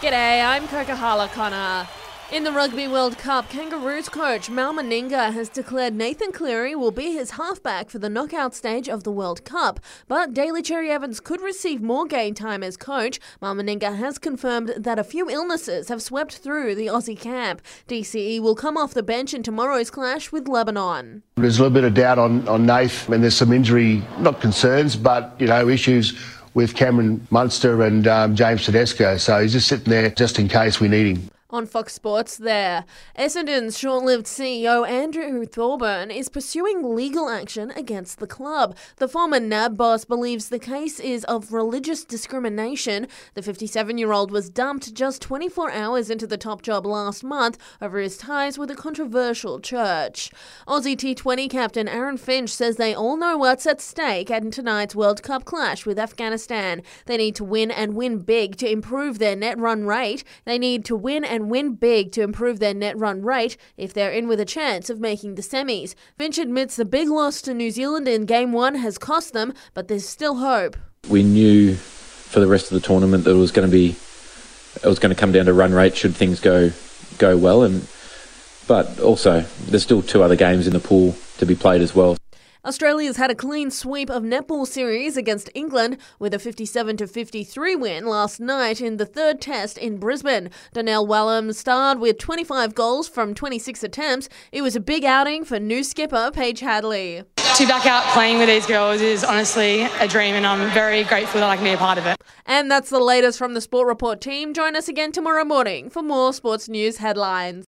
G'day, I'm Cocahala Connor. In the Rugby World Cup, Kangaroos coach Mal Meninga has declared Nathan Cleary will be his halfback for the knockout stage of the World Cup. But Daly Cherry Evans could receive more game time as coach. Mal Meninga has confirmed that a few illnesses have swept through the Aussie camp. DCE will come off the bench in tomorrow's clash with Lebanon. There's a little bit of doubt on, on Nath, and there's some injury, not concerns, but, you know, issues with Cameron Munster and um, James Tedesco. So he's just sitting there just in case we need him. On Fox Sports, there. Essendon's short lived CEO Andrew Thorburn is pursuing legal action against the club. The former NAB boss believes the case is of religious discrimination. The 57 year old was dumped just 24 hours into the top job last month over his ties with a controversial church. Aussie T20 captain Aaron Finch says they all know what's at stake at tonight's World Cup clash with Afghanistan. They need to win and win big to improve their net run rate. They need to win and win big to improve their net run rate if they're in with a chance of making the semis. Finch admits the big loss to New Zealand in game one has cost them, but there's still hope. We knew for the rest of the tournament that it was going to be it was going to come down to run rate should things go go well and but also there's still two other games in the pool to be played as well. Australia's had a clean sweep of netball series against England with a 57 53 win last night in the third test in Brisbane. Donnell Wallam starred with 25 goals from 26 attempts. It was a big outing for new skipper Paige Hadley. To be back out playing with these girls is honestly a dream, and I'm very grateful that I can be a part of it. And that's the latest from the Sport Report team. Join us again tomorrow morning for more sports news headlines.